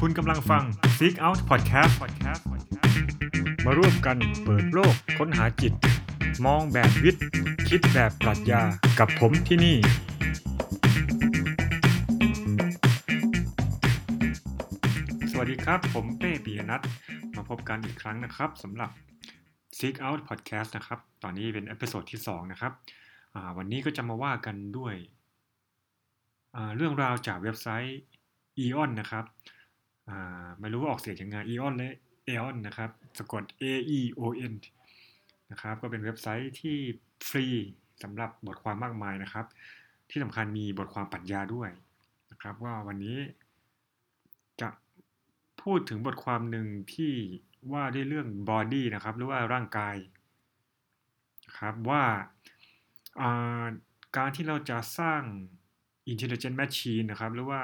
คุณกำลังฟัง Seek Out Podcast มาร่วมกันเปิดโลกค้นหาจิต มองแบบวิทย์ คิดแบบปรัชญากับผมที่นี่ สวัสดีครับ ผมเป้ปียนัทมาพบกันอีกครั้งนะครับสำหรับ Seek Out Podcast นะครับ ตอนนี้เป็น episode ที่ 2 นะครับ วันนี้ก็จะมาว่ากันด้วย เรื่องราวจากเว็บไซต์ Eon นนะครับไม่รู้ว่าออกเสียงยังไง Eon และ Eon นนะครับสะกด A E O N นะครับก็เป็นเว็บไซต์ที่ฟรีสำหรับบทความมากมายนะครับ ที่สำคัญมีบทความปรัชญาด้วยนะครับว่าวันนี้จะพูดถึงบทความหนึ่งที่ว่าด้วยเรื่อง body นะครับหรือว่าร่างกายครับว่าการที่เราจะสร้าง intelligent machine นะครับ หรือว่า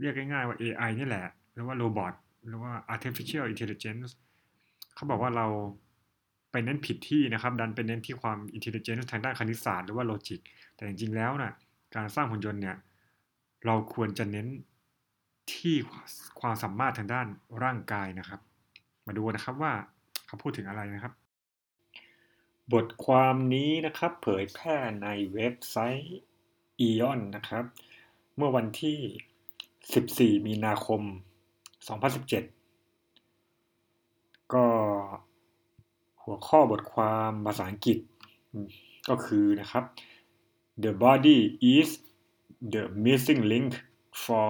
เรียกง่ายๆว่า AI นี่แหละ หรือว่า robot หรือว่า artificial intelligence เขาบอกว่าเราไปเน้นผิดที่นะครับ ดันไปเน้นที่ความ intelligence ทางด้านคณิตศาสตร์หรือว่า logic แต่จริงๆแล้วนะ่ะการสร้างหุ่นยนต์เนี่ยเราควรจะเน้นที่ความสามารถทางด้านร่างกายนะครับ มาดูนะครับว่าเขาพูดถึงอะไรนะครับ บทความนี้นะครับ เผยแพร่ในเว็บไซต์ Eon นะครับ เมื่อวันที่ 14 มีนาคม 2017 ก็หัวข้อบทความภาษาอังกฤษก็คือนะครับ The body is the missing link for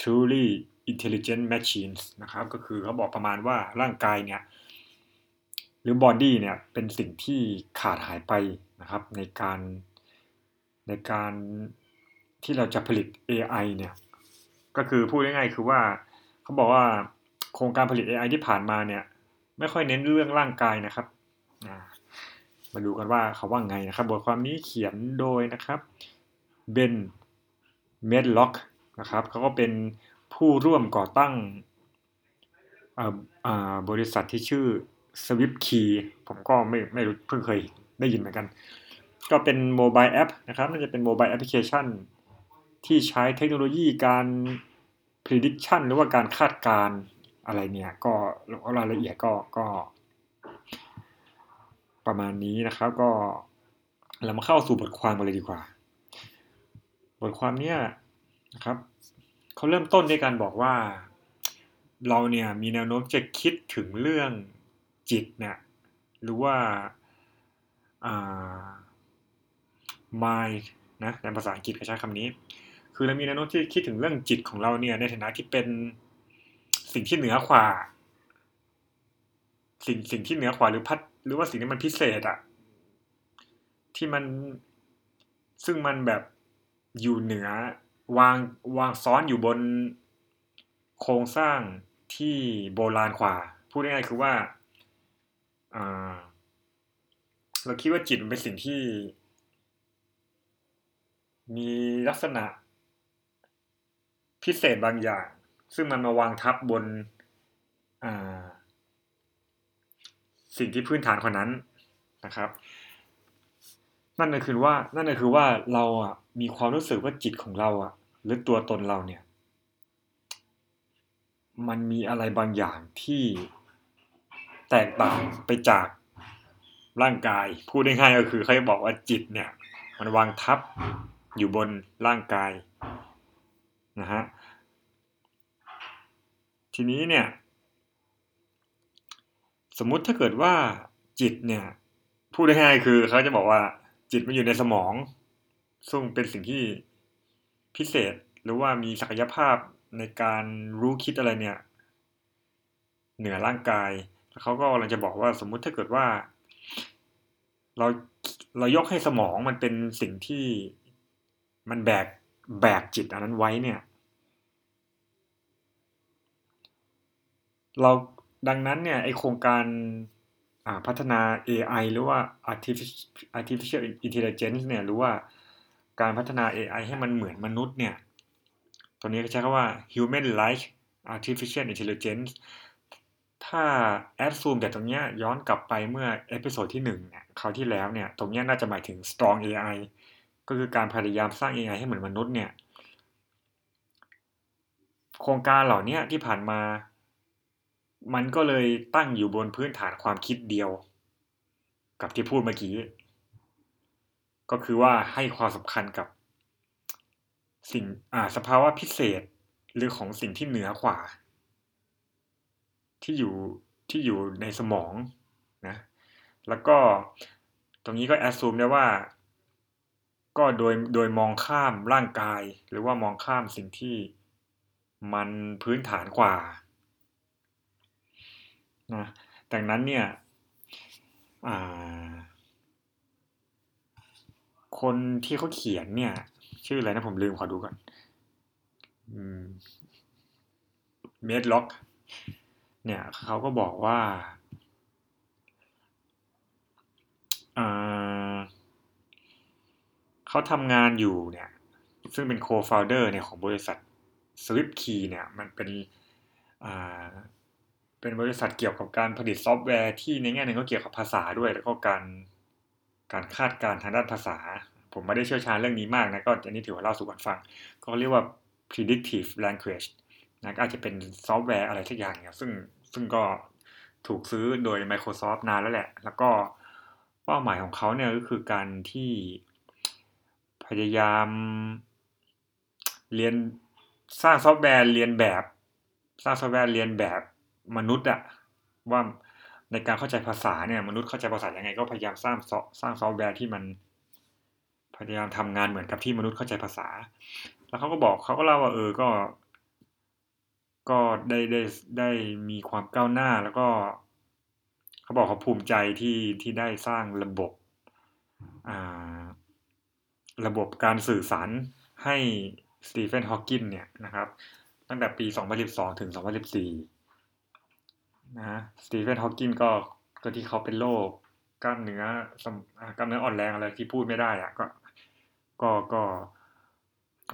truly intelligent machines นะครับ ก็คือเขาบอกประมาณว่าร่างกายเนี่ย หรือ body เนี่ย เป็นสิ่งที่ขาดหายไปนะครับ ในการในการ ที่เราจะผลิต AI เนี่ยก็คือพูดง่ายๆคือว่าเขาบอกว่าโครงการผลิต AI ที่ผ่านมาเนี่ยไม่ค่อยเน้นเรื่องร่างกายนะครับมาดูกันว่าเขาว่าไงนะครับ บทความนี้เขียนโดยนะครับเบนเมดล็อกนะครับเขาก็เป็นผู้ร่วมก่อตั้งบริษัทที่ชื่อ Swift Key ผมก็ไม่ไม่รู้เพิ่งเคยได้ยินเหมือนกัน ก็เป็น mobile app นะครับน่าจะเป็น mobile แอปพลิเคชัน ที่ใช้เทคโนโลยีการ prediction หรือว่าการคาดการณ์อะไรเนี่ยก็รายละเอียดก็ก็ ประมาณนี้นะครับก็เรามาเข้าสู่บทความกันเลยดีกว่า บทความเนี้ยนะครับเขาเริ่มต้นด้วยการบอกว่า เราเนี่ยมีแนวโน้มจะคิดถึงเรื่องจิตเนี่ยหรือว่าอ่า mind นะในภาษาอังกฤษเขาใช้คำนี้ คือเรามีแนวโน้มที่คิดถึงเรื่องจิตของเราเนี่ย ในฐานะที่เป็นสิ่งที่เหนือกว่า สิ่งสิ่งที่เหนือกว่าหรือพัด หรือว่าสิ่งที่มันพิเศษอะที่มันซึ่งมันแบบอยู่เหนือวางวางซ้อนอยู่บนโครงสร้างที่โบราณกว่า พูดง่ายๆคือว่าเราคิดว่าจิตมันเป็นสิ่งที่ มีลักษณะ พิเศษบางอย่าง ซึ่งมันมาวางทับบนสิ่งที่พื้นฐานกว่านั้นนะครับ นั่นก็คือว่านั่นก็คือว่าเราอะมีความรู้สึกว่าจิตของเราอะ หรือตัวตนเราเนี่ย มันมีอะไรบางอย่างที่แตกต่างไปจากร่างกาย พูดง่ายๆก็คือเขาบอกว่าจิตเนี่ย มันวางทับอยู่บนร่างกาย นะฮะทีนี้เนี่ย สมมุติถ้าเกิดว่าจิตเนี่ย พูดง่ายๆคือเขาจะบอกว่า จิตมันอยู่ในสมอง ซึ่งเป็นสิ่งที่พิเศษหรือว่ามีศักยภาพในการรู้คิดอะไรเนี่ย เหนือร่างกายแล้วเขาก็กำลังจะบอกว่าสมมุติถ้าเกิดว่า เราเรายกให้สมองมันเป็นสิ่งที่มันแบกแบกจิตอันนั้นไว้เนี่ย เราดังนั้นเนี่ยไอโครงการพัฒนา AI หรือว่า artificial intelligence เนี่ยหรือว่าการพัฒนา AI ให้มันเหมือนมนุษย์เนี่ยตอนนี้เขาใช้คำว่า human like artificial intelligence ถ้า assume แต่ตรงเนี้ยย้อนกลับไปเมื่อ episode ที่1เนี่ยคราวที่แล้วเนี่ยตรงเนี้ยน่าจะหมายถึง strong AI ก็คือการพยายามสร้าง AI ให้เหมือนมนุษย์เนี่ยโครงการเหล่านี้ที่ผ่านมา มันก็เลยตั้งอยู่บนพื้นฐานความคิดเดียว กับที่พูดเมื่อกี้ ก็คือว่าให้ความสำคัญกับ สิ่งอ่าสภาวะพิเศษหรือของสิ่งที่เหนือกว่า ที่อยู่ที่อยู่ในสมองนะ แล้วก็ตรงนี้ก็แอดซูมได้ว่า ก็โดยโดยมองข้ามร่างกาย หรือว่ามองข้ามสิ่งที่มันพื้นฐานกว่า นะดังนั้นเนี่ยคนที่เขาเขียนเนี่ย ชื่ออะไรนะผมลืมขอดูก่อนเมดล็อก เนี่ยเขาก็บอกว่าเขาทำงานอยู่เนี่ย ซึ่งเป็น co-founder เนี่ยของบริษัท Swift Key เนี่ย มันเป็น เป็นบริษัทเกี่ยวกับการผลิตซอฟต์แวร์ที่ในแง่หนึ่งก็เกี่ยวกับภาษาด้วย แล้วก็การการคาดการณ์ทางด้านภาษา ผมไม่ได้เชี่ยวชาญเรื่องนี้มากนะก็อันนี้ถือว่าเล่าสู่กันฟัง ก็เรียกว่า predictive language นะก็อาจจะเป็นซอฟต์แวร์อะไรสักอย่างเนี่ยซึ่งซึ่งก็ถูกซื้อโดย Microsoft นานแล้วแหละ แล้วก็เป้าหมายของเขาเนี่ยก็คือการที่พยายาม เลียนสร้างซอฟต์แวร์เลียนแบบ สร้างซอฟต์แวร์เลียนแบบ มนุษย์อะว่าในการเข้าใจภาษาเนี่ยมนุษย์เข้าใจภาษายังไง ก็พยายามสร้างสร้างซอฟต์แวร์ที่มันพยายามทำงานเหมือนกับที่มนุษย์เข้าใจภาษา แล้วเขาก็บอกเขาก็เล่าว่าเออก็ ก็ได้ได้ได้มีความก้าวหน้าแล้วก็เขาบอกเขาภูมิใจที่ที่ได้สร้างระบบอ่าระบบการสื่อสารให้สตีเฟนฮอว์กินเนี่ยนะครับ ตั้งแต่ปี 2012 ถึง 2014 นะสตีเฟนฮอว์กินก็ก็ที่เขาเป็นโรคกล้ามเนื้อกล้ามเนื้ออ่อนแรงอะไรที่พูดไม่ได้อะก็ ก็ก็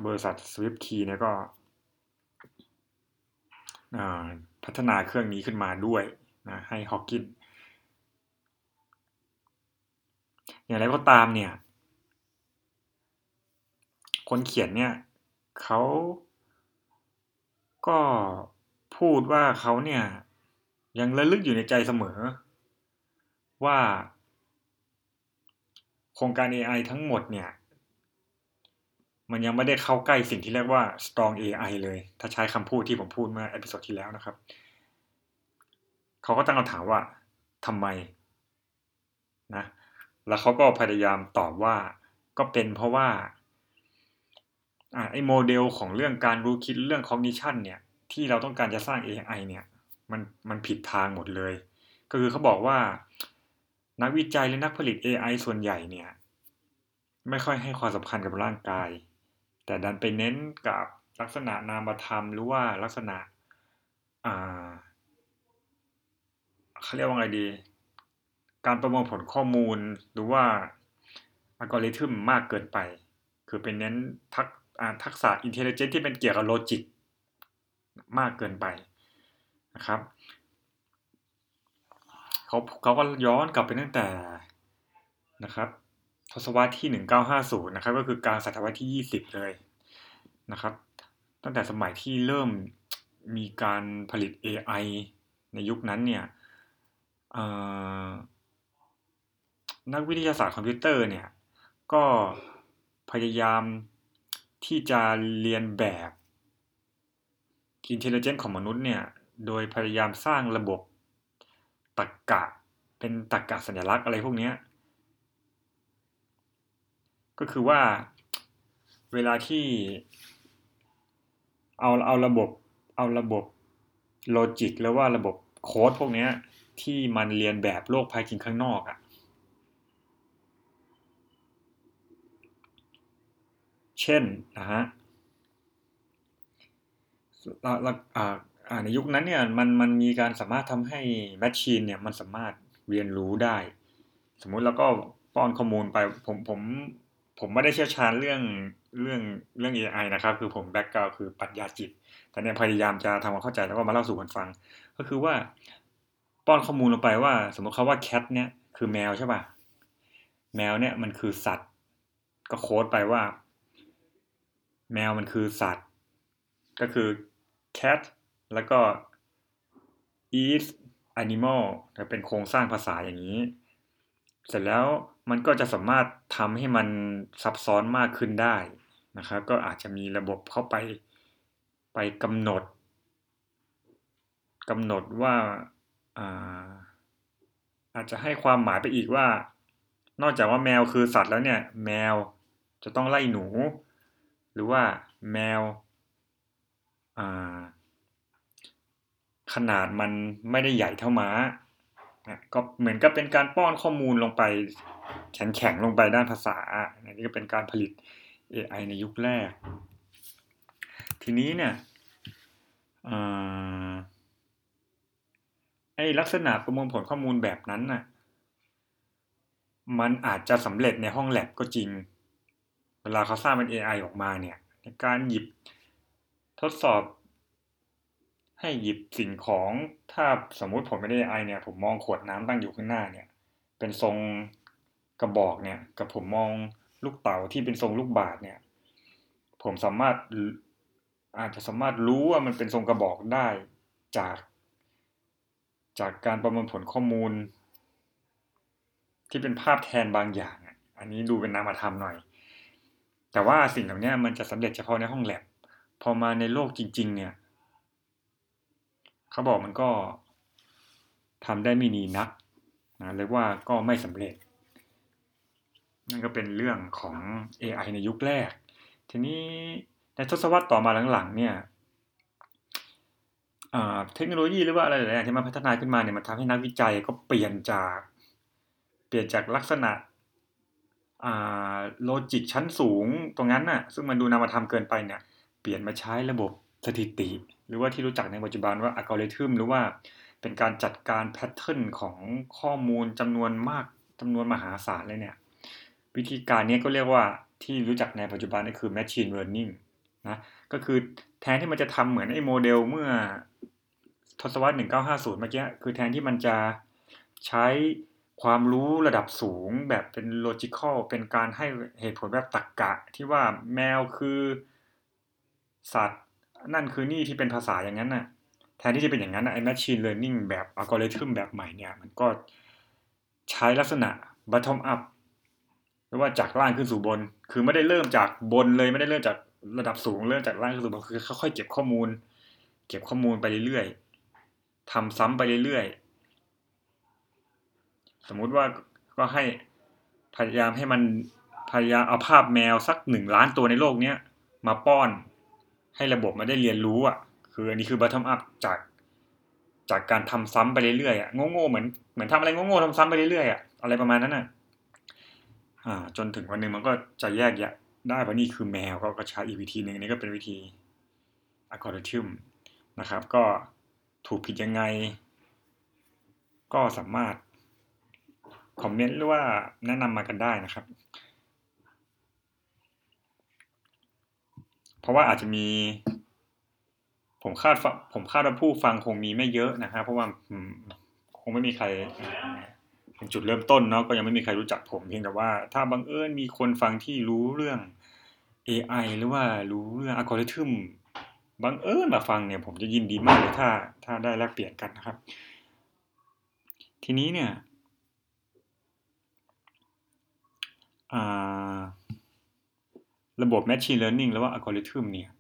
บริษัทสวิฟทีเนี่ยก็พัฒนาเครื่องนี้ขึ้นมาด้วยนะให้ฮอว์กินอย่างไรก็ตามเนี่ย คนเขียนเนี่ยเขาก็พูดว่าเขาเนี่ย ยังระลึกอยู่ในใจเสมอ ว่า โครงการ AI ทั้งหมดเนี่ย มันยังไม่ได้เข้าใกล้สิ่งที่เรียกว่า strong AI เลย ถ้าใช้คำพูดที่ผมพูดเมื่อ episode ที่แล้วนะครับ เขาก็ตั้งคำถามว่าทำไมนะแล้วเขาก็พยายามตอบว่าก็เป็นเพราะว่าอไอ้โมเดลของเรื่องการรู้คิดเรื่อง cognition เนี่ย ที่เราต้องการจะสร้าง AI เนี่ย มันมันผิดทางหมดเลย ก็คือเขาบอกว่า นักวิจัยหรือนักผลิต AI ส่วนใหญ่เนี่ย ไม่ค่อยให้ความสำคัญกับร่างกาย แต่ดันไปเน้นกับลักษณะนามธรรมหรือว่าลักษณะอ่าเขาเรียกว่าไงดี การประมวลผลข้อมูลหรือว่าอัลกอริทึมมากเกินไป คือเป็นเน้นทักทักษะ intelligence ที่เป็นเกี่ยวกับ logic มากเกินไป นะครับเขาเขาก็ย้อนกลับไปตั้งแต่นะครับทศวรรษที่ 1950 นะครับ ก็คือกลางศตวรรษที่ 20 เลยนะครับ ตั้งแต่สมัยที่เริ่มมีการผลิต AI ในยุคนั้นเนี่ยนักวิทยาศาสตร์คอมพิวเตอร์เนี่ยก็พยายามที่จะเรียนแบบอินเทลเจนต์ของมนุษย์เนี่ย โดยพยายามสร้างระบบตรรกกะ เป็นตรรกกะสัญลักษณ์อะไรพวกนี้ก็คือว่าเวลาที่เอาเอาระบบเอาระบบโลจิกแล้วว่าระบบโค้ดพวกนี้ที่มันเรียนแบบโลกภายจริงข้างนอกอะเช่นนะฮะ ในยุคนั้นเนี่ยมันมันมีการสามารถทำให้แมชชีนเนี่ยมันสามารถเรียนรู้ได้ สมมุติแล้วก็ป้อนข้อมูลไปผมผมผมไม่ได้เชี่ยวชาญเรื่องเรื่องเรื่อง AI นะครับ คือผมแบ็กกราวคือปรัชญาจิต แต่เนี่ยพยายามจะทำความเข้าใจแล้วก็มาเล่าสู่กันฟัง ก็คือว่าป้อนข้อมูลลงไปว่า สมมติเขาว่าแคทเนี่ยคือแมวใช่ป่ะ แมวเนี่ยมันคือสัตว์ ก็โค้ดไปว่า แมวมันคือสัตว์ ก็คือ cat แล้วก็ is animal จะเป็นโครงสร้างภาษาอย่างนี้ เสร็จแล้วมันก็จะสามารถทำให้มันซับซ้อนมากขึ้นได้นะครับ ก็อาจจะมีระบบเข้าไปไปกำหนดกำหนดว่าอาอาจจะให้ความหมายไปอีกว่า นอกจากว่าแมวคือสัตว์แล้วเนี่ย แมวจะต้องไล่หนู หรือว่าแมว ขนาดมันไม่ได้ใหญ่เท่าม้าก็เหมือนกับเป็นการป้อนข้อมูลลงไปแข็งแข็งลงไปด้านภาษาอันนี้ก็เป็นการผลิต AI ในยุคแรก ทีนี้เนี่ยไอ้ลักษณะประมวลผลข้อมูลแบบนั้นน่ะ มันอาจจะสำเร็จในห้องแลบก็จริง เวลาเขาสร้างเป็น AI ออกมาเนี่ยในการหยิบทดสอบ ให้หยิบสิ่งของถ้าสมมุติผมไม่ได้ AI เนี่ย ผมมองขวดน้ำตั้งอยู่ข้างหน้าเนี่ย เป็นทรงกระบอกเนี่ย กับผมมองลูกเต๋าที่เป็นทรงลูกบาศเนี่ย ผมสามารถอาจจะสามารถรู้ว่ามันเป็นทรงกระบอกได้จาก จากการประมวลผลข้อมูล ที่เป็นภาพแทนบางอย่าง อันนี้ดูเป็นนามธรรมหน่อย แต่ว่าสิ่งเหล่านี้มันจะสำเร็จเฉพาะในห้องแลบพอมาในโลกจริง ๆ เนี่ย เขาบอกมันก็ทำได้ไม่ดีนักนะเรียกว่าก็ไม่สำเร็จ นั่นก็เป็นเรื่องของ AI ในยุคแรก ทีนี้ในทศวรรษต่อมาหลังๆ เนี่ยเทคโนโลยีหรือว่าอะไรหลายอย่างที่มันพัฒนาขึ้นมาเนี่ยมันทำให้นักวิจัยก็เปลี่ยนจาก เปลี่ยนจากลักษณะ logic ชั้นสูงตรงนั้นน่ะ ซึ่งมันดูนามธรรมเกินไปเนี่ย เปลี่ยนมาใช้ระบบสถิติ หรือว่าที่รู้จักในปัจจุบันว่าอัลกอริทึมหรือว่าเป็นการจัดการ pattern ของข้อมูลจำนวนมากจำนวนมหาศาลเลยเนี่ย วิธีการนี้ก็เรียกว่าที่รู้จักในปัจจุบันก็คือ machine learning นะก็คือแทนที่มันจะทำเหมือนไอ้โมเดลเมื่อทศวรรษ 1950 เมื่อกี้คือแทนที่มันจะใช้ความรู้ระดับสูงแบบเป็นโลจิคอลเป็นการให้เหตุผลแบบตรรกกะ ที่ว่าแมวคือ สัตว์ นั่นคือนี่ที่เป็นภาษาอย่างนั้นน่ะ แทนที่จะเป็นอย่างนั้นไอ้ machine learning แบบอัลกอริทึมแบบใหม่เนี่ย มันก็ใช้ลักษณะ bottom up หรือว่าจากล่างขึ้นสู่บน คือไม่ได้เริ่มจากบนเลยไม่ได้เริ่มจากระดับสูงเริ่มจากล่างขึ้นสู่บนคือค่อยๆเก็บข้อมูล เก็บข้อมูลไปเรื่อยๆทำซ้ำไปเรื่อยๆสมมุติว่าก็ให้พยายามให้มันพยายามเอาภาพแมวสักหนึ่งล้านตัวในโลกเนี้ยมาป้อน ให้ระบบมาได้เรียนรู้อะ คืออันนี้คือ bottom up จากจากการทำซ้ำไปเรื่อยๆอะโง่ๆเหมือนเหมือนทำอะไรโง่ๆทำซ้ำไปเรื่อยๆอะอะไรประมาณนั้นอะอ่า จนถึงวันหนึ่งมันก็จะแยกแยะ ได้ว่านี่คือแมวก็ใช้อีกวิธีหนึ่งนี่ก็เป็นวิธีอัลกอริทึมนะครับ ก็ถูกผิดยังไง ก็สามารถคอมเมนต์หรือว่าแนะนำมากันได้นะครับ เพราะว่าอาจจะมี ผมคาดผมคาดว่าผู้ฟังคงมีไม่เยอะนะครับเพราะว่าคงไม่มีใครเป็นจุดเริ่มต้นเนาะก็ยังไม่มีใครรู้จักผมเพียงแต่ว่า ถ้าบังเอิญมีคนฟังที่รู้เรื่อง AI หรือว่ารู้เรื่องอัลกอริทึมบังเอิญมาฟังเนี่ยผมจะยินดีมากเลยถ้า ถ้าได้แลกเปลี่ยนกันนะครับ ทีนี้เนี่ย อ่า ระบบ Machine Learning หรือว่าอัลกอริทึมเนี่ย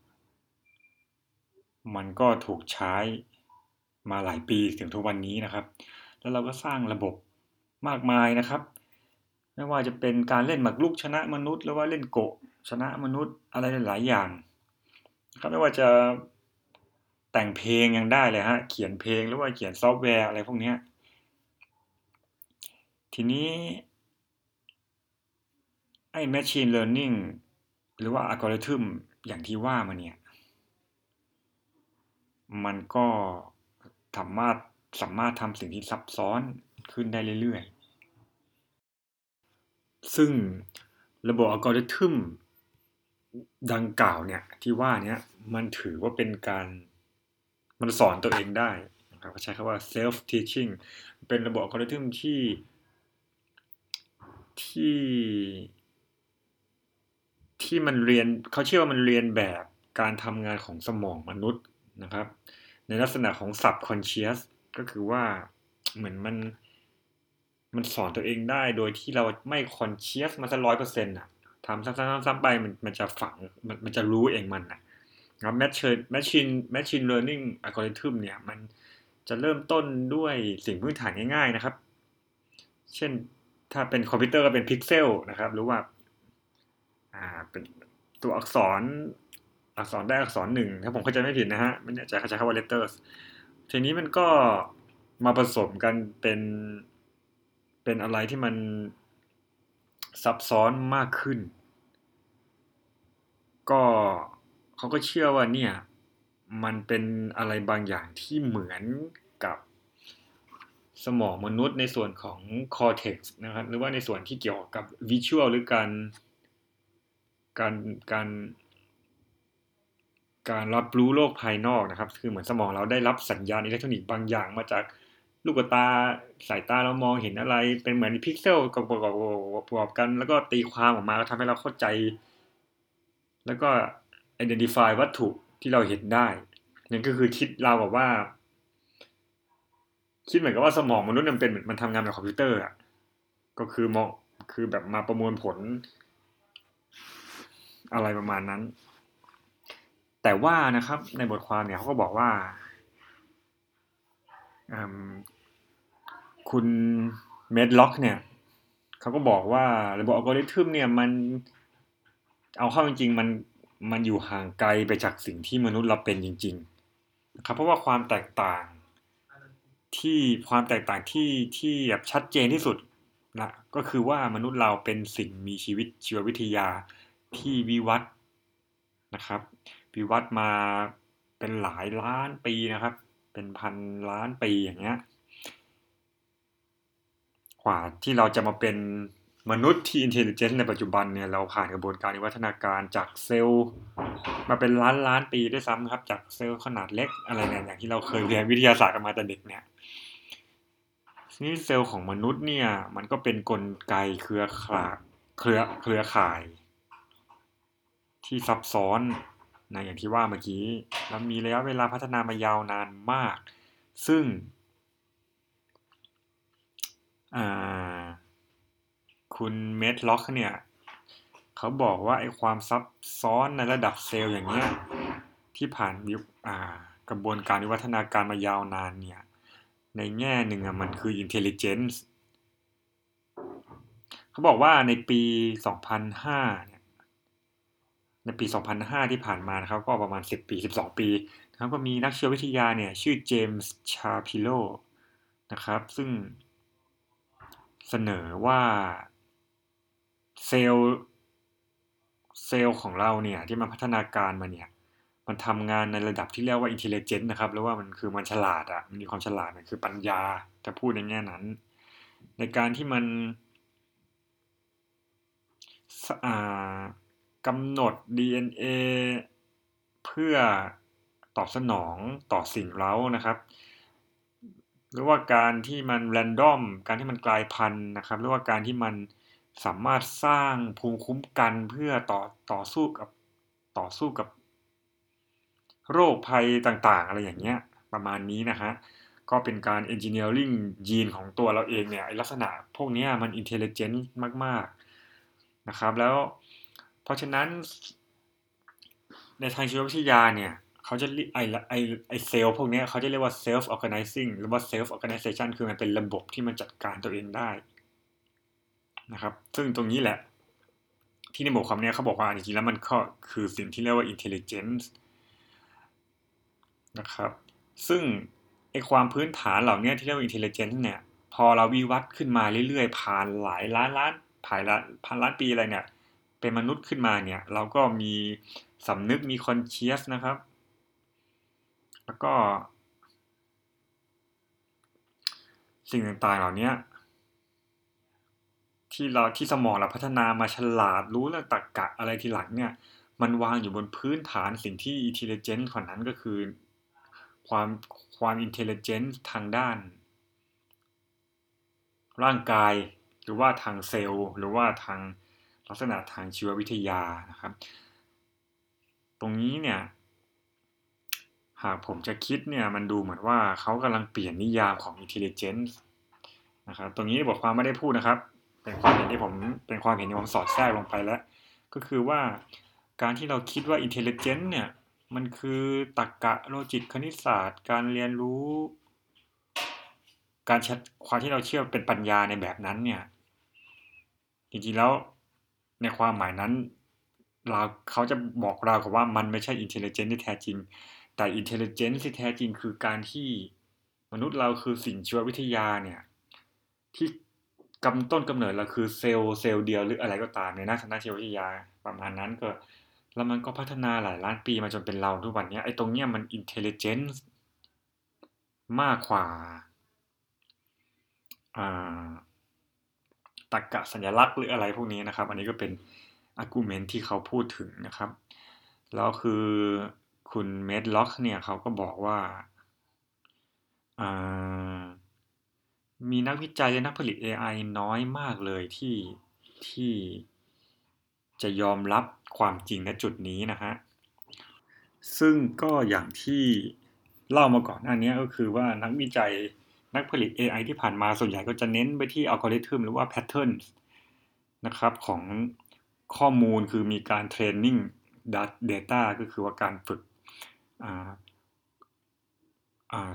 มันก็ถูกใช้มาหลายปีถึงทุกวันนี้นะครับ แล้วเราก็สร้างระบบมากมายนะครับ ไม่ว่าจะเป็นการเล่นหมากรุกชนะมนุษย์หรือว่าเล่นโกะชนะมนุษย์อะไรหลายอย่างครับไม่ว่าจะแต่งเพลงยังได้เลยฮะ เขียนเพลงหรือว่าเขียนซอฟต์แวร์อะไรพวกนี้ทีนี้ไอ้ machine learning หรือว่าอัลกอริทึมอย่างที่ว่ามาเนี่ย มันก็สามารถสามารถทำสิ่งที่ซับซ้อนขึ้นได้เรื่อยๆ ซึ่งระบบอัลกอริทึมดังกล่าวเนี่ยที่ว่าเนี้มันถือว่าเป็นการมันสอนตัวเองได้นะครับใช้คำว่า self teaching เป็นระบบอัลกอริทึมที่ที่ ที่มันเรียนเขาเชื่อว่ามันเรียนแบบการทำงานของสมองมนุษย์นะครับ ในลักษณะของ subconscious ก็คือว่าเหมือนมันมันสอนตัวเองได้โดยที่เราไม่ conscious มาสักร้อยเปอร์เซ็นต์อะทำซ้ำๆๆไปมันมันจะฝังมันมันจะรู้เองมันนะครับ machine machine machine learning algorithm เนี่ยมันจะเริ่มต้นด้วยสิ่งพื้นฐานง่าย ๆนะครับ เช่นถ้าเป็นคอมพิวเตอร์ก็เป็นพิกเซลนะครับ หรือว่า อ่า เป็นตัวอักษร อักษรได้อักษรหนึ่งถ้าผมเข้าใจไม่ผิดนะฮะมันจะใช้คำว่า letters ทีนี้มันก็มาผสมกันเป็นเป็นอะไรที่มันซับซ้อนมากขึ้น ก็เขาก็เชื่อว่าเนี่ย มันเป็นอะไรบางอย่างที่เหมือนกับสมองมนุษย์ในส่วนของ cortex นะครับ หรือว่าในส่วนที่เกี่ยวกับ visual หรือการ การการการรับรู้โลกภายนอกนะครับ คือเหมือนสมองเราได้รับสัญญาณอิเล็กทรอนิกส์บางอย่างมาจากลูกตาสายตาเรามองเห็นอะไร เป็นเหมือนพิกเซลประกอบประกอบกัน แล้วก็ตีความออกมาก็ทำให้เราเข้าใจ แล้วก็ identify วัตถุที่เราเห็นได้นั่นก็คือคิดเราแบบว่า คิดเหมือนกับว่าสมองมนุษย์มันเป็นมันทำงานแบบคอมพิวเตอร์อะก็คือมองคือแบบมาประมวลผล อะไรประมาณนั้น แต่ว่านะครับในบทความเนี่ยเขาก็บอกว่าคุณเมดล็อกเนี่ยเขาก็บอกว่าระบบอัลกอริทึมเนี่ยมันเอาเข้าจริงๆมันมันอยู่ห่างไกลไปจากสิ่งที่มนุษย์เราเป็นจริงๆนะครับเพราะว่าความแตกต่างที่ความแตกต่างที่ที่แบบชัดเจนที่สุดนะก็คือว่ามนุษย์เราเป็นสิ่งมีชีวิตชีววิทยา ที่วิวัฒนะครับ วิวัฒมาเป็นหลายล้านปีนะครับ เป็นพันล้านปีอย่างเงี้ยกว่าที่เราจะมาเป็นมนุษย์ที่อินเทลเจนต์ในปัจจุบันเนี่ยเราผ่านกระบวนการวิวัฒนาการจากเซลล์มาเป็นล้านล้านปีด้วยซ้ำครับ จากเซลล์ขนาดเล็กอะไรเนี่ยอย่างที่เราเคยเรียนวิทยาศาสตร์กันมาแต่เด็กเนี่ยนี่เซลล์ของมนุษย์เนี่ยมันก็เป็นนกลไกเครือข่ายเครือเครือข่าย ที่ซับซ้อนนะอย่างที่ว่าเมื่อกี้แล้วมีระยะเวลาพัฒนามายาวนานมาก ซึ่งคุณเมดล็อกเนี่ยเขาบอกว่าไอ้ความซับซ้อนในระดับเซลล์อย่างเงี้ยที่ผ่านวิกระบวนการวิวัฒนาการมายาวนานเนี่ยในแง่หนึ่งอะมันคือ intelligence เขาบอกว่าในปี 2005เในปี 2005 ที่ผ่านมานะครับ ก็ประมาณ 10 ปี 12 ปีนะครับก็มีนักชีววิทยาเนี่ย ชื่อเจมส์ชาพิโลนะครับ ซึ่งเสนอว่าเซลล์เซลล์ของเราเนี่ยที่มันพัฒนาการมาเนี่ย มันทำงานในระดับที่เรียกว่าอินเทลเจนต์นะครับหรือว่ามันคือมันฉลาดอะมันมีความฉลาดมันคือปัญญาจะพูดในแง่นั้น ในการที่มันอ่า กำหนด DNA เพื่อตอบสนองต่อสิ่งเร้านะครับ หรือว่าการที่มันแรนดอม การที่มันกลายพันธุ์นะครับ หรือว่าการที่มันสามารถสร้างภูมิคุ้มกันเพื่อต่อต่อสู้กับต่อสู้กับ โรคภัยต่างๆ อะไรอย่างเงี้ยประมาณนี้นะฮะก็เป็นการ engineering ยีนของตัวเราเองเนี่ยลักษณะพวกนี้มัน intelligent มาก ๆ นะครับ แล้ว เพราะฉะนั้น ในทางชีววิทยาเนี่ยเขาจะไอไอไอเซลล์พวกนี้เขาจะเรียกว่า self organizing หรือว่า self organization คือมันเป็นระบบที่มันจัดการตัวเองได้นะครับ ซึ่งตรงนี้แหละ ที่ในบทความนี้เขาบอกว่าจริงๆแล้วมันก็คือสิ่งที่เรียกว่า intelligence นะครับ ซึ่งไอความพื้นฐานเหล่านี้ที่เรียกว่า intelligence เนี่ย พอเราวิวัฒน์ขึ้นมาเรื่อยๆ ผ่านหลายล้านล้านผ่านละพันล้านปีอะไรเนี่ย เป็นมนุษย์ขึ้นมาเนี่ย เราก็มีสำนึกมี conscious นะครับ แล้วก็ สิ่งต่างๆเหล่านี้ที่เราที่สมองเราพัฒนามาฉลาดรู้เรื่องตรรกะอะไรทีหลังเนี่ย มันวางอยู่บนพื้นฐานสิ่งที่ intelligent ของนั้นก็คือ ความความ intelligent ทางด้าน ร่างกาย หรือว่าทางเซลล์ หรือว่าทาง ลักษณะทางชีววิทยานะครับ ตรงนี้เนี่ยหากผมจะคิดเนี่ยมันดูเหมือนว่าเขากำลังเปลี่ยนนิยามของ intelligence นะครับตรงนี้บทความไม่ได้พูดนะครับ เป็นความเห็นที่ผมเป็นความเห็นที่ผมสอดแทรกลงไปแล้ว ก็คือว่าการที่เราคิดว่า intelligence เนี่ยมันคือตรรกกะโลจิกคณิตศาสตร์ การเรียนรู้ การชัดความที่เราเชื่อเป็นปัญญาในแบบนั้นเนี่ยจริงๆแล้ว ในความหมายนั้นเราเขาจะบอกเรากับว่ามันไม่ใช่ intelligence ที่แท้จริง แต่ intelligence ที่แท้จริงคือการที่มนุษย์เราคือสิ่งชีววิทยาเนี่ยที่กำต้นกำเนิดเราคือเซลล์เซลล์เดียวหรืออะไรก็ตามในนักทางชีววิทยาประมาณนั้นก็แล้วมันก็พัฒนาหลายล้านปีมาจนเป็นเราทุกวันนี้ไอ้ตรงเนี้ยมัน intelligence มากกว่า ตรรกะสัญลักษณ์หรืออะไรพวกนี้นะครับ อันนี้ก็เป็น argument ที่เขาพูดถึงนะครับ แล้วคือคุณเมดล็อกเนี่ยเขาก็บอกว่ามีนักวิจัยและนักผลิต AI น้อยมากเลยที่ที่จะยอมรับความจริงในจุดนี้นะฮะ ซึ่งก็อย่างที่เล่ามาก่อนหน้านี้ก็คือว่านักวิจัย นักผลิต AI ที่ผ่านมาส่วนใหญ่ก็จะเน้นไปที่อัลกอริทึมหรือว่า pattern นะครับของข้อมูลคือมีการเทรนนิ่ง Data ก็คือว่าการฝึก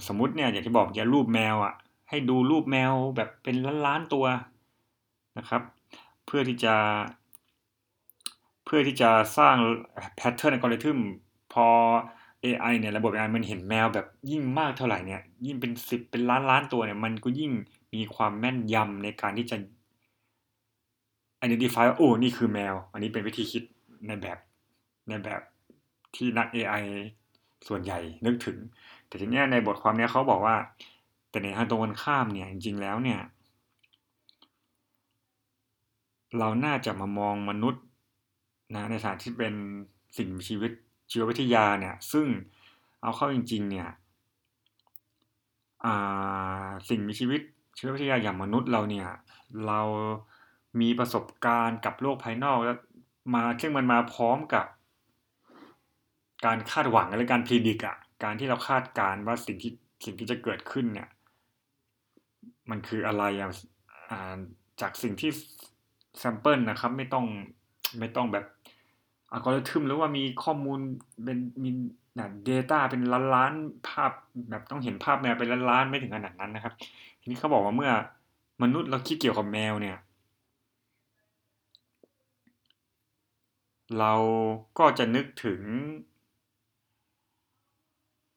สมมติเนี่ยอย่างที่บอกอย่ารูปแมวอะให้ดูรูปแมวแบบเป็นล้านๆตัวนะครับ เพื่อที่จะเพื่อที่จะสร้างแพทเทิร์นอัลกอริทึมพอ AI เนี่ยระบบ AI มันเห็นแมวแบบยิ่งมากเท่าไหร่เนี่ย ยิ่งเป็นสิบเป็นล้านล้านตัวเนี่ย มันก็ยิ่งมีความแม่นยำในการที่จะ identify ว่าโอ้นี่คือแมว อันนี้เป็นวิธีคิดในแบบในแบบที่นัก AI ส่วนใหญ่นึกถึง แต่ทีนี้ในบทความนี้เขาบอกว่า แต่ในทางตรงกันข้ามเนี่ยจริงๆแล้วเนี่ย เราน่าจะมามองมนุษย์นะในฐานที่เป็นสิ่งมีชีวิต ชีววิทยาเนี่ย ซึ่งเอาเข้าจริง ๆ เนี่ยสิ่งมีชีวิตชีววิทยาอย่างมนุษย์เราเนี่ย เรามีประสบการณ์กับโลกภายนอกแล้วมาซึ่งมันมาพร้อมกับ การคาดหวังและการพิจิตรอะการที่เราคาดการว่าสิ่งที่สิ่งที่จะเกิดขึ้นเนี่ย มันคืออะไรอ่าจากสิ่งที่แซมเปิลนะครับ ไม่ต้องไม่ต้องแบบ อัลกอริทึมหรือว่ามีข้อมูลเป็นมีนะเดต้าเป็นล้านล้านภาพแบบต้องเห็นภาพแมวเป็นล้านล้านไม่ถึงขนาดนั้นนะครับ ทีนี้เขาบอกว่าเมื่อมนุษย์เราคิดเกี่ยวกับแมวเนี่ย เราก็จะนึกถึง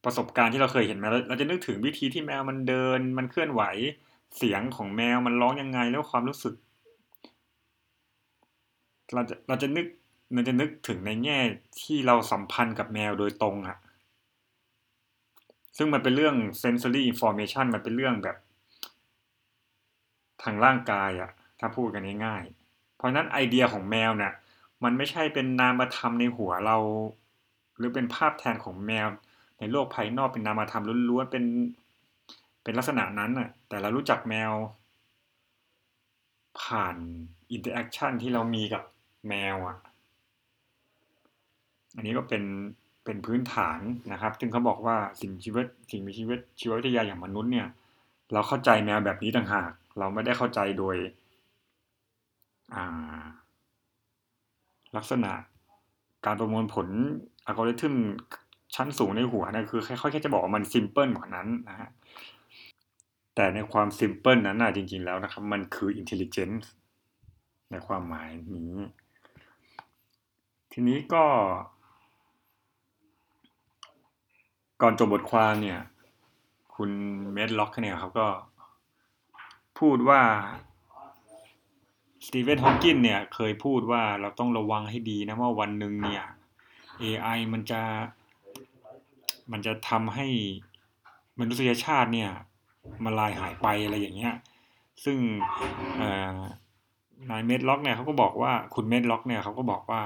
ประสบการณ์ที่เราเคยเห็นมาเราจะนึกถึงวิธีที่แมวมันเดิน มันเคลื่อนไหวเสียงของแมวมันร้องยังไงแล้วความรู้สึก เราจะเราจะนึก มันจะนึกถึงในแง่ที่เราสัมพันธ์กับแมวโดยตรงอะซึ่งมันเป็นเรื่อง sensory information มันเป็นเรื่องแบบ ทางร่างกายอะถ้าพูดกันง่ายๆ เพราะนั้นไอเดียของแมวเนี่ยมันไม่ใช่เป็นนามธรรมในหัวเรา หรือเป็นภาพแทนของแมว ในโลกภายนอกเป็นนามธรรมล้วนๆเป็นเป็นลักษณะนั้นอะแต่เรารู้จักแมว ผ่าน interaction ที่เรามีกับแมวอะ อันนี้ก็เป็นเป็นพื้นฐานนะครับ ซึ่งเขาบอกว่าสิ่งชีวิตสิ่งมีชีวิตชีววิทยาอย่างมนุษย์เนี่ย เราเข้าใจแนวแบบนี้ต่างหาก เราไม่ได้เข้าใจโดยลักษณะการประมวลผลอัลกอริทึมชั้นสูงในหัวนะคือเขาแค่จะบอกว่ามัน simple กว่านั้นนะฮะแต่ในความ simple นั้นนะจริง ๆ แล้วนะครับ มันคือ intelligence ในความหมายนี้ ทีนี้ก็ ก่อนจบบทความเนี่ย คุณเมดล็อกเนี่ยเขาก็พูดว่าสตีเฟนฮอว์กินเนี่ยเคยพูดว่าเราต้องระวังให้ดีนะว่าวันหนึ่งเนี่ย AI มันจะ มันจะทำให้มนุษยชาติเนี่ยมลายหายไปอะไรอย่างเงี้ย ซึ่งนายเมดล็อกเนี่ยเขาก็บอกว่าคุณเมดล็อกเนี่ยเขาก็บอกว่า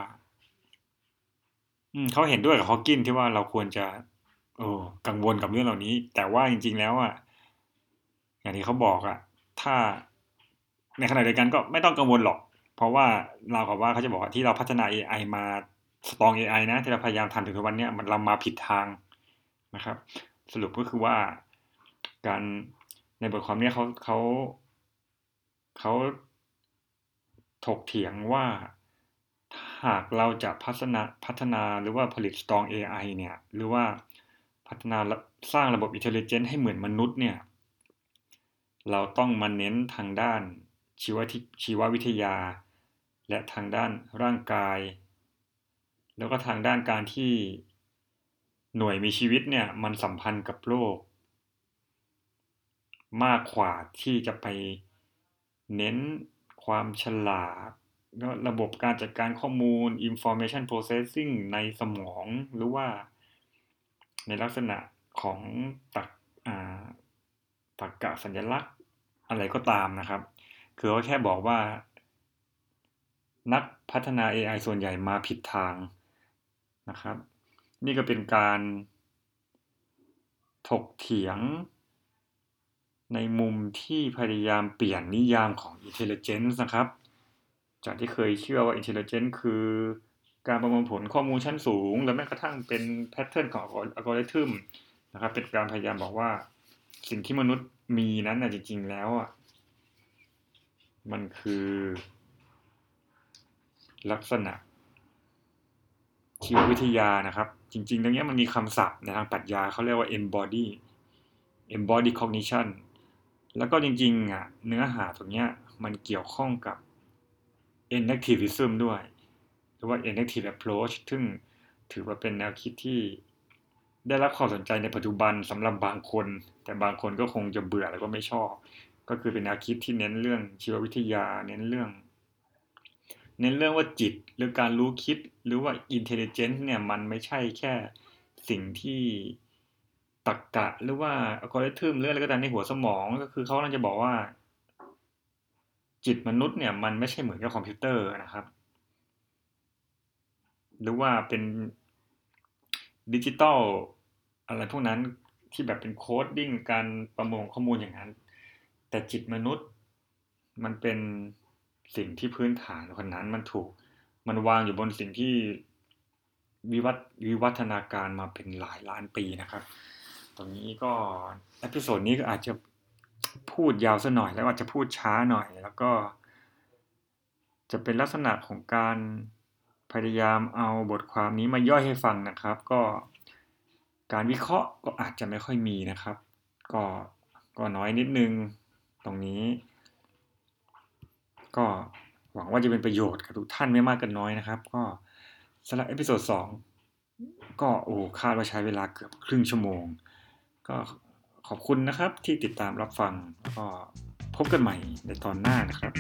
อืมเขาเห็นด้วยกับฮอว์กินที่ว่าเราควรจะ เออกังวลกับเรื่องเหล่านี้ แต่ว่าจริง ๆ แล้วอะอย่างที่เขาบอกอะ ถ้าในขณะเดียวกันก็ไม่ต้องกังวลหรอก เพราะว่าเรากับว่าเขาจะบอกว่าที่เราพัฒนา AI มาสตอง AI นะที่เราพยายามทำถึงทุกวันนี้มันเรามาผิดทางนนะครับ สรุปก็คือว่าการในบทความนี้เขาเขาเขาถกเถียงว่าหากเราจะพัฒนาพัฒนาหรือว่าผลิต strong AI เนี่ย หรือว่า พัฒนาสร้างระบบ intelligent ให้เหมือนมนุษย์เนี่ย เราต้องมาเน้นทางด้านชีวชีววิทยา และทางด้านร่างกาย แล้วก็ทางด้านการที่หน่วยมีชีวิตเนี่ยมันสัมพันธ์กับโลก มากกว่าที่จะไปเน้นความฉลาดระบบการจัดการข้อมูล information processing ในสมองหรือว่า ในลักษณะของตักตักกะสัญลักษณ์อะไรก็ตามนะครับ คือเขาแค่บอกว่า นักพัฒนา AI ส่วนใหญ่มาผิดทางนะครับ นี่ก็เป็นการถกเถียงในมุมที่พยายามเปลี่ยนนิยามของ intelligence นะครับ จากที่เคยเชื่อว่า intelligence คือ การประมวลผลข้อมูลชั้นสูง และแม้กระทั่งเป็นแพทเทิร์นของอัลกอริทึมนะครับ เป็นการพยายามบอกว่า สิ่งที่มนุษย์มีนั้นนะจริง ๆ แล้วอะมันคือลักษณะชีววิทยานะครับ จริง ๆ ตรงนี้มันมีคำศัพท์ในทางปรัชญาเขาเรียกว่า embody embody cognition แล้วก็จริง ๆ อะ เนื้อหาตรงนี้มันเกี่ยวข้องกับ enactivism ด้วย หรือว่า enactive approach ซึ่งถือว่าเป็นแนวคิดที่ได้รับความสนใจในปัจจุบันสำหรับบางคน แต่บางคนก็คงจะเบื่อแล้วก็ไม่ชอบ ก็คือเป็นแนวคิดที่เน้นเรื่องชีววิทยา เน้นเรื่อง เน้นเรื่องว่าจิตหรือการรู้คิดหรือว่า intelligence เนี่ยมันไม่ใช่แค่สิ่งที่ตรกกะหรือว่าอัลกอริทึมหรืออะไรก็ตามในหัวสมองก็คือเขากำลังจะบอกว่า จิตมนุษย์เนี่ยมันไม่ใช่เหมือนกับคอมพิวเตอร์นะครับ หรือว่าเป็นดิจิตอลอะไรพวกนั้นที่แบบเป็น coding การประมวลข้อมูลอย่างนั้น แต่จิตมนุษย์มันเป็นสิ่งที่พื้นฐานของมันมันถูกมันวางอยู่บนสิ่งที่วิวัฒวิวัฒนาการมาเป็นหลายล้านปีนะครับ ตรงนี้ก็episode นี้ก็อาจจะพูดยาวซะหน่อยแล้วอาจจะพูดช้าหน่อย แล้วก็ จะเป็นลักษณะของการ พยายามเอาบทความนี้มาย่อยให้ฟังนะครับ ก็การวิเคราะห์ก็อาจจะไม่ค่อยมีนะครับ ก็ก็น้อยนิดนึงตรงนี้ ก็หวังว่าจะเป็นประโยชน์กับทุกท่านไม่มากก็น้อยนะครับ ก็สำหรับ episode สองก็โอ้คาดว่าใช้เวลาเกือบครึ่งชั่วโมง ก็ขอบคุณนะครับที่ติดตามรับฟังก็พบกันใหม่ในตอนหน้านะครับ